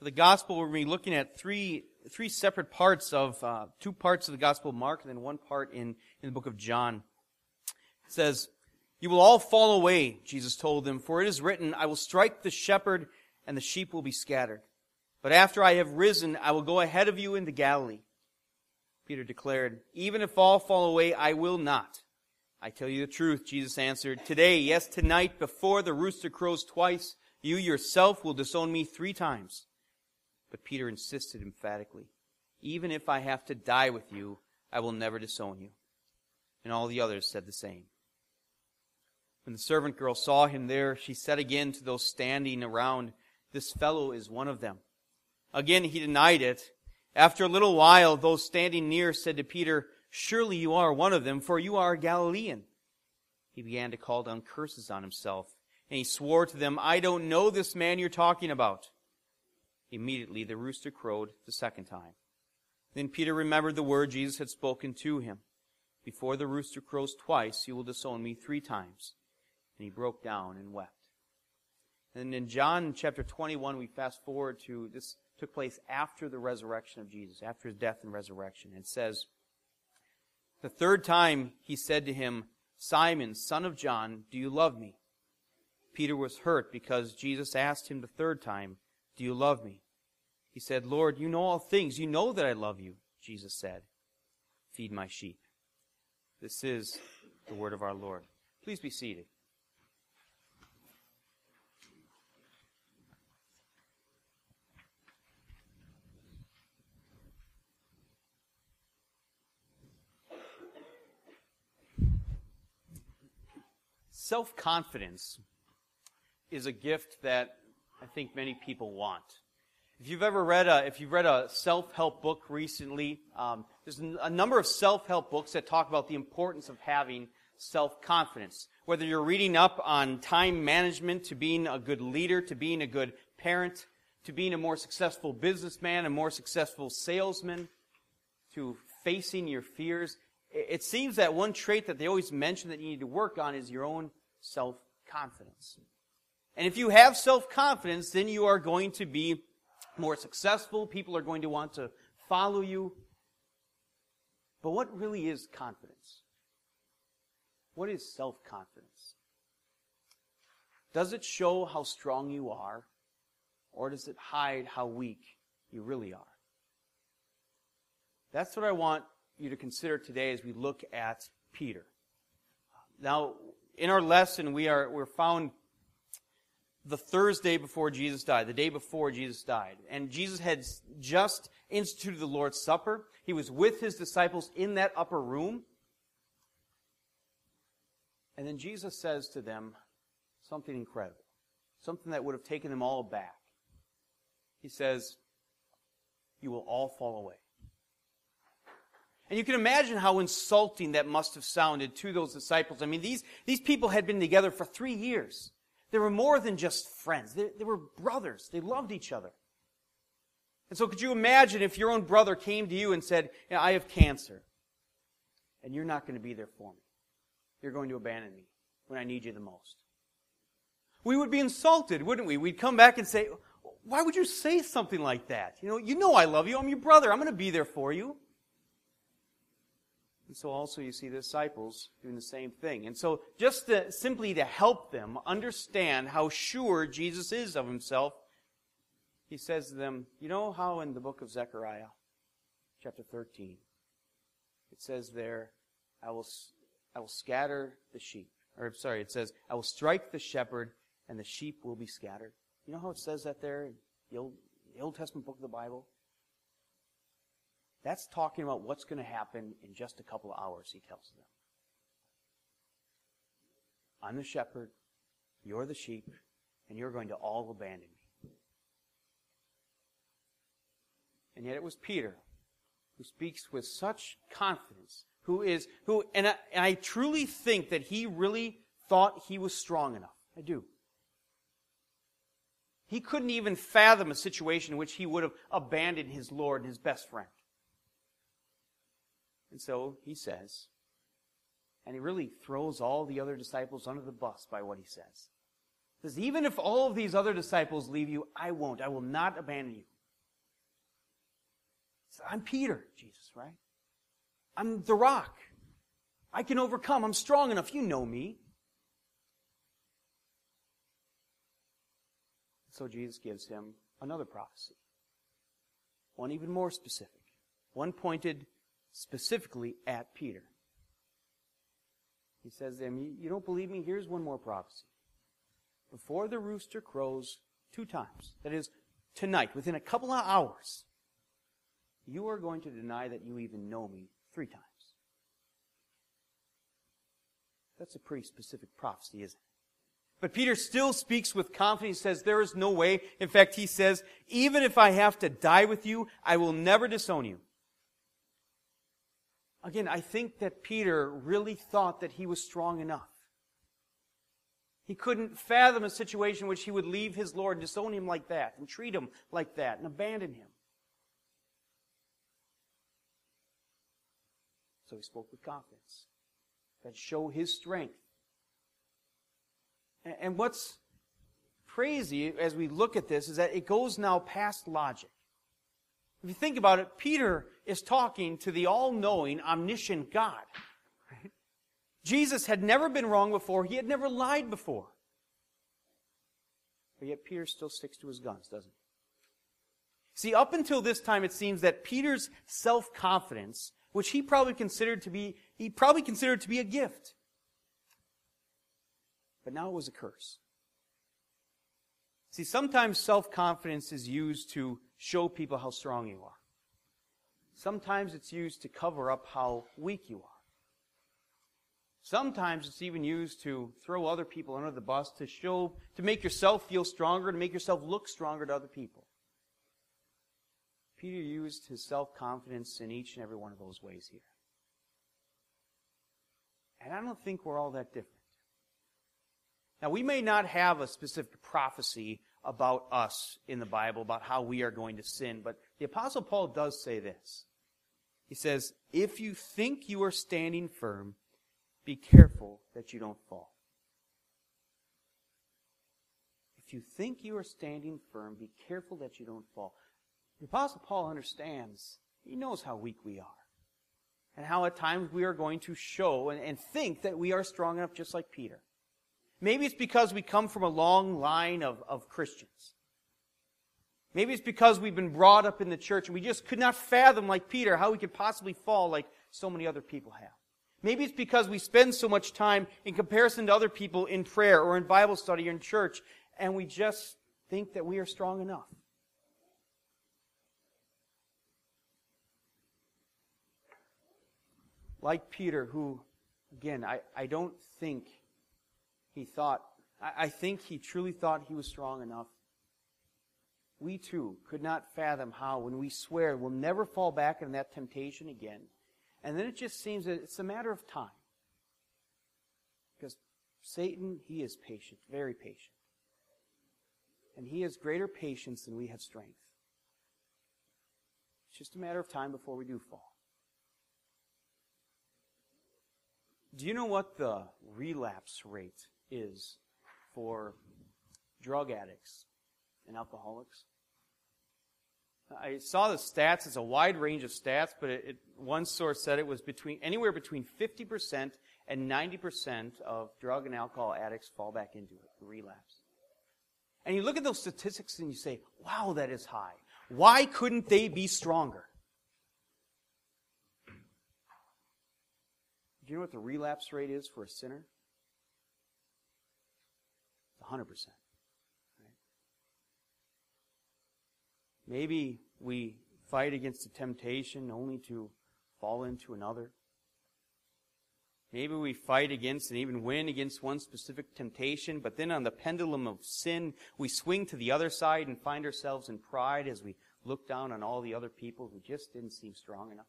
For the gospel, we're going to be looking at three, three separate parts of, uh, two parts of the gospel of Mark and then one part in, in the book of John. It says, You will all fall away, Jesus told them, for it is written, I will strike the shepherd and the sheep will be scattered. But after I have risen, I will go ahead of you into Galilee. Peter declared, Even if all fall away, I will not. I tell you the truth, Jesus answered. Today, yes, tonight, before the rooster crows twice, you yourself will disown me three times. But Peter insisted emphatically, Even if I have to die with you, I will never disown you. And all the others said the same. When the servant girl saw him there, she said again to those standing around, This fellow is one of them. Again he denied it. After a little while, those standing near said to Peter, Surely you are one of them, for you are a Galilean. He began to call down curses on himself, and he swore to them, I don't know this man you're talking about. Immediately the rooster crowed the second time. Then Peter remembered the word Jesus had spoken to him. Before the rooster crows twice, you will disown me three times. And he broke down and wept. And in John chapter 21, we fast forward to this took place after the resurrection of Jesus, after his death and resurrection. It says, The third time he said to him, Simon, son of John, do you love me? Peter was hurt because Jesus asked him the third time, Do you love me? He said, Lord, you know all things. You know that I love you. Jesus said, Feed my sheep. This is the word of our Lord. Please be seated. Self confidence is a gift that I think many people want. If you've ever read a, if you've read a self-help book recently, um, there's a number of self-help books that talk about the importance of having self-confidence. Whether you're reading up on time management, to being a good leader, to being a good parent, to being a more successful businessman, a more successful salesman, to facing your fears, it seems that one trait that they always mention that you need to work on is your own self confidence. And if you have self confidence, then you are going to be more successful. People are going to want to follow you. But what really is confidence? What is self confidence? Does it show how strong you are, or does it hide how weak you really are? That's what I want you to consider today as we look at Peter. Now, in our lesson, we are we're found the Thursday before Jesus died, the day before Jesus died. And Jesus had just instituted the Lord's Supper. He was with his disciples in that upper room. And then Jesus says to them something incredible, something that would have taken them all aback. He says, You will all fall away. And you can imagine how insulting that must have sounded to those disciples. I mean, these, these people had been together for three years. They were more than just friends. They, they were brothers. They loved each other. And so could you imagine if your own brother came to you and said, I have cancer, and you're not going to be there for me. You're going to abandon me when I need you the most. We would be insulted, wouldn't we? We'd come back and say, why would you say something like that? You know, you know I love you. I'm your brother. I'm going to be there for you. And so also you see the disciples doing the same thing. And so just to, simply to help them understand how sure Jesus is of himself, he says to them, you know how in the book of Zechariah, chapter 13, it says there, I will, I will scatter the sheep. Or sorry, it says, I will strike the shepherd and the sheep will be scattered. You know how it says that there in the Old, the Old Testament book of the Bible? That's talking about what's going to happen in just a couple of hours, he tells them. I'm the shepherd, you're the sheep, and you're going to all abandon me. And yet it was Peter who speaks with such confidence, who is, who, and I, and I truly think that he really thought he was strong enough. I do. He couldn't even fathom a situation in which he would have abandoned his Lord and his best friend. And so he says, and he really throws all the other disciples under the bus by what he says. says, Even if all of these other disciples leave you, I won't. I will not abandon you. Says, I'm Peter, Jesus, right? I'm the rock. I can overcome. I'm strong enough. You know me. So Jesus gives him another prophecy. One even more specific. One pointed specifically at Peter. He says to him, You don't believe me? Here's one more prophecy. Before the rooster crows two times, that is, tonight, within a couple of hours, you are going to deny that you even know me three times. That's a pretty specific prophecy, isn't it? But Peter still speaks with confidence. He says, There is no way. In fact, he says, Even if I have to die with you, I will never disown you. Again, I think that Peter really thought that he was strong enough. He couldn't fathom a situation in which he would leave his Lord and disown him like that, and treat him like that, and abandon him. So he spoke with confidence that show his strength. And what's crazy as we look at this is that it goes now past logic. If you think about it, Peter is talking to the all knowing, omniscient God. Jesus had never been wrong before, he had never lied before. But yet Peter still sticks to his guns, doesn't he? See, up until this time, it seems that Peter's self confidence, which he probably considered to be, he probably considered to be a gift. But now it was a curse. See, sometimes self confidence is used to show people how strong you are. Sometimes it's used to cover up how weak you are. Sometimes it's even used to throw other people under the bus to show, to make yourself feel stronger, to make yourself look stronger to other people. Peter used his self confidence in each and every one of those ways here. And I don't think we're all that different. Now, we may not have a specific prophecy about us in the Bible, about how we are going to sin. But the Apostle Paul does say this. He says, If you think you are standing firm, be careful that you don't fall. If you think you are standing firm, be careful that you don't fall. The Apostle Paul understands, he knows how weak we are. And how at times we are going to show and, and think that we are strong enough just like Peter. Maybe it's because we come from a long line of, of Christians. Maybe it's because we've been brought up in the church and we just could not fathom, like Peter, how we could possibly fall like so many other people have. Maybe it's because we spend so much time in comparison to other people in prayer or in Bible study or in church, and we just think that we are strong enough. Like Peter, who, again, I, I don't think he thought, I, I think he truly thought he was strong enough. We too could not fathom how, when we swear we'll never fall back into that temptation again, and then it just seems that it's a matter of time. Because Satan, he is patient, very patient. And he has greater patience than we have strength. It's just a matter of time before we do fall. Do you know what the relapse rate is for drug addicts and alcoholics. I saw the stats. It's a wide range of stats, but it, it, one source said it was between anywhere between 50% and 90% of drug and alcohol addicts fall back into it, relapse. And you look at those statistics and you say, wow, that is high. Why couldn't they be stronger? Do you know what the relapse rate is for a sinner? 100%. Right? Maybe we fight against a temptation only to fall into another. Maybe we fight against and even win against one specific temptation, but then on the pendulum of sin, we swing to the other side and find ourselves in pride as we look down on all the other people who just didn't seem strong enough,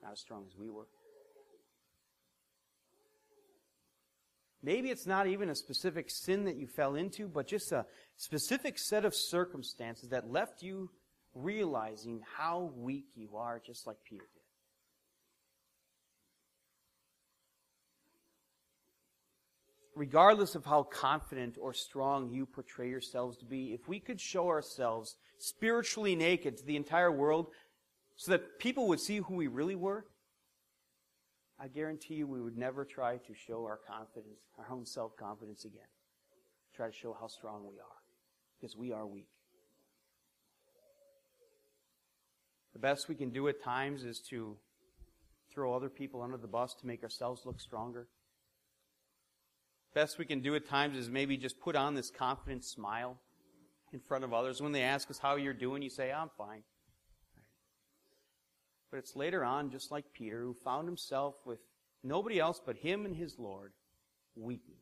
not as strong as we were. Maybe it's not even a specific sin that you fell into, but just a specific set of circumstances that left you realizing how weak you are, just like Peter did. regardless of how confident or strong you portray yourselves to be, if we could show ourselves spiritually naked to the entire world so that people would see who we really were, I guarantee you we would never try to show our confidence, our own self confidence again. Try to show how strong we are. Because we are weak. The best we can do at times is to throw other people under the bus to make ourselves look stronger. Best we can do at times is maybe just put on this confident smile in front of others. When they ask us how you're doing, you say, I'm fine. But it's later on, just like Peter, who found himself with nobody else but him and his Lord weeping.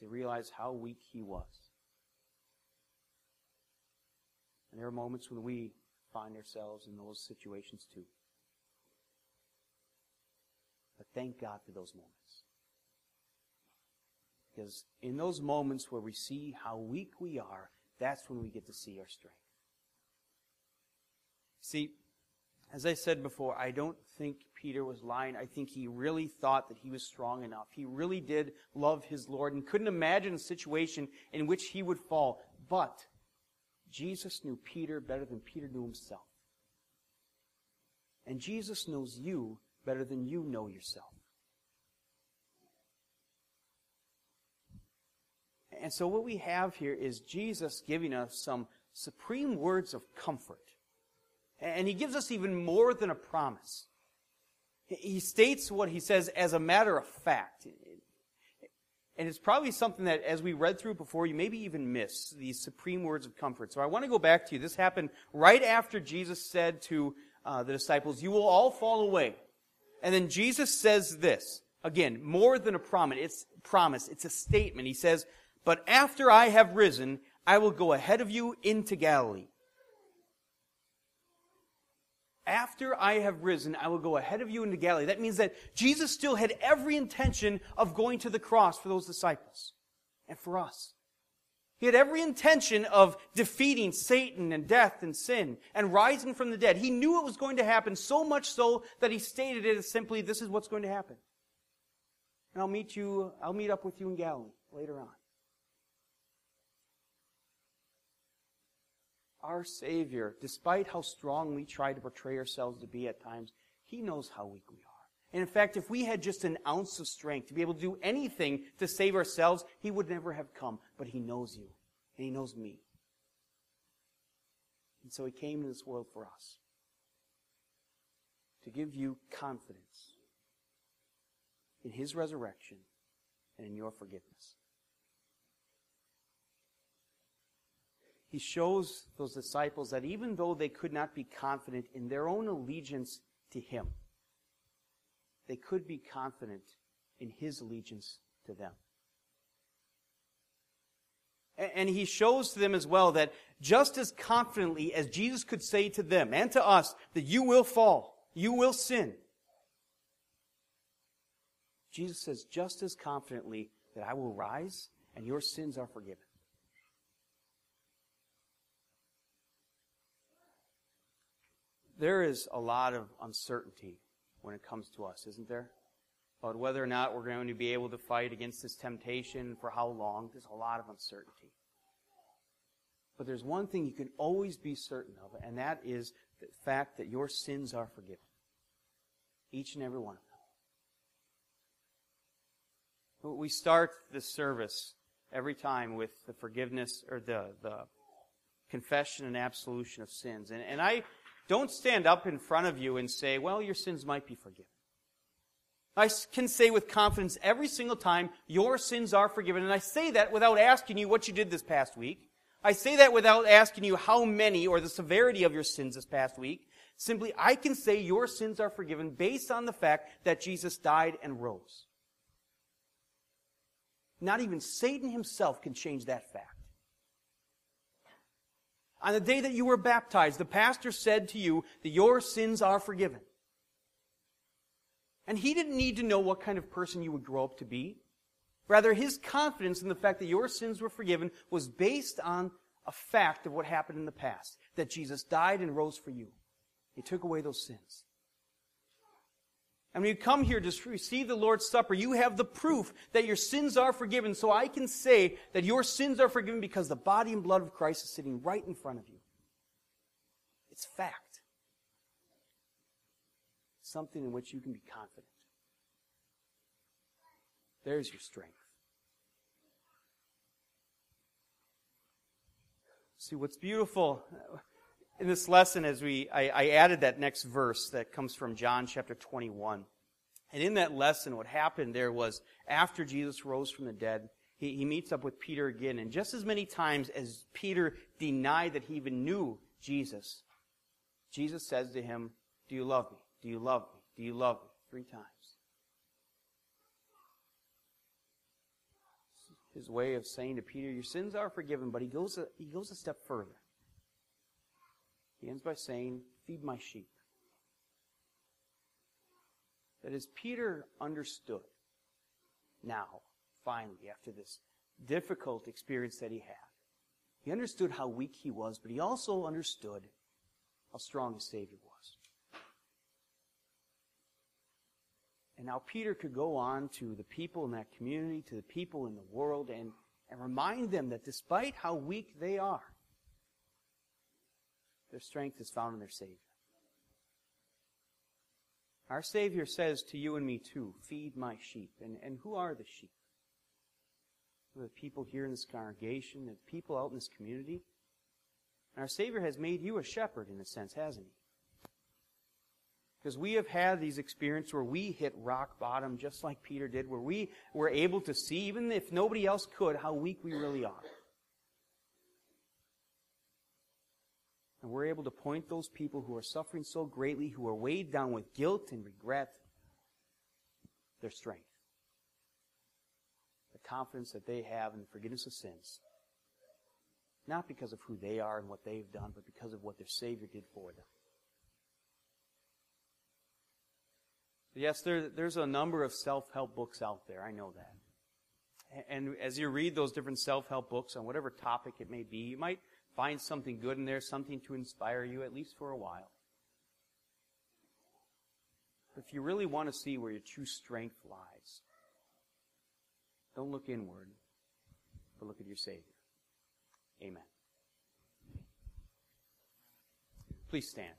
He realized how weak he was. And there are moments when we find ourselves in those situations too. But thank God for those moments. Because in those moments where we see how weak we are, that's when we get to see our strength. See, as I said before, I don't think Peter was lying. I think he really thought that he was strong enough. He really did love his Lord and couldn't imagine a situation in which he would fall. But Jesus knew Peter better than Peter knew himself. And Jesus knows you better than you know yourself. And so what we have here is Jesus giving us some supreme words of comfort. And he gives us even more than a promise. He states what he says as a matter of fact. And it's probably something that, as we read through before, you maybe even miss these supreme words of comfort. So I want to go back to you. This happened right after Jesus said to uh, the disciples, You will all fall away. And then Jesus says this. Again, more than a promise. It's promise. It's a statement. He says, But after I have risen, I will go ahead of you into Galilee after I have risen, I will go ahead of you into Galilee. That means that Jesus still had every intention of going to the cross for those disciples and for us. He had every intention of defeating Satan and death and sin and rising from the dead. He knew it was going to happen so much so that he stated it as simply, this is what's going to happen. And I'll meet you, I'll meet up with you in Galilee later on. Our Savior, despite how strong we try to portray ourselves to be at times, He knows how weak we are. And in fact, if we had just an ounce of strength to be able to do anything to save ourselves, He would never have come. But He knows you, and He knows me. And so He came to this world for us to give you confidence in His resurrection and in your forgiveness. He shows those disciples that even though they could not be confident in their own allegiance to him, they could be confident in his allegiance to them. And he shows to them as well that just as confidently as Jesus could say to them and to us that you will fall, you will sin, Jesus says just as confidently that I will rise and your sins are forgiven. There is a lot of uncertainty when it comes to us, isn't there? About whether or not we're going to be able to fight against this temptation for how long. There's a lot of uncertainty. But there's one thing you can always be certain of, and that is the fact that your sins are forgiven. Each and every one of them. We start this service every time with the forgiveness or the, the confession and absolution of sins. And, and I don't stand up in front of you and say, well, your sins might be forgiven. I can say with confidence every single time, your sins are forgiven. And I say that without asking you what you did this past week. I say that without asking you how many or the severity of your sins this past week. Simply, I can say your sins are forgiven based on the fact that Jesus died and rose. Not even Satan himself can change that fact. On the day that you were baptized, the pastor said to you that your sins are forgiven. And he didn't need to know what kind of person you would grow up to be. Rather, his confidence in the fact that your sins were forgiven was based on a fact of what happened in the past that Jesus died and rose for you. He took away those sins. And when you come here to receive the Lord's Supper, you have the proof that your sins are forgiven. So I can say that your sins are forgiven because the body and blood of Christ is sitting right in front of you. It's fact. Something in which you can be confident. There's your strength. See, what's beautiful in this lesson as we, I, I, added that next verse that comes from John chapter 21. And in that lesson, what happened there was after Jesus rose from the dead, he, he meets up with Peter again. And just as many times as Peter denied that he even knew Jesus, Jesus says to him, Do you love me? Do you love me? Do you love me? Three times. His way of saying to Peter, Your sins are forgiven, but he goes a, he goes a step further. He ends by saying, Feed my sheep. That as Peter understood now, finally, after this difficult experience that he had, he understood how weak he was, but he also understood how strong his Savior was. And now Peter could go on to the people in that community, to the people in the world, and, and remind them that despite how weak they are, their strength is found in their Savior. Our Savior says to you and me too, feed my sheep. And, and who are the sheep? The people here in this congregation, the people out in this community. And our Savior has made you a shepherd in a sense, hasn't he? Because we have had these experiences where we hit rock bottom just like Peter did, where we were able to see, even if nobody else could, how weak we really are. And we're able to point those people who are suffering so greatly, who are weighed down with guilt and regret, their strength. The confidence that they have in the forgiveness of sins. Not because of who they are and what they've done, but because of what their Savior did for them. Yes, there, there's a number of self-help books out there. I know that. And as you read those different self-help books on whatever topic it may be, you might find something good in there, something to inspire you, at least for a while. If you really want to see where your true strength lies, don't look inward, but look at your Savior. Amen. Please stand.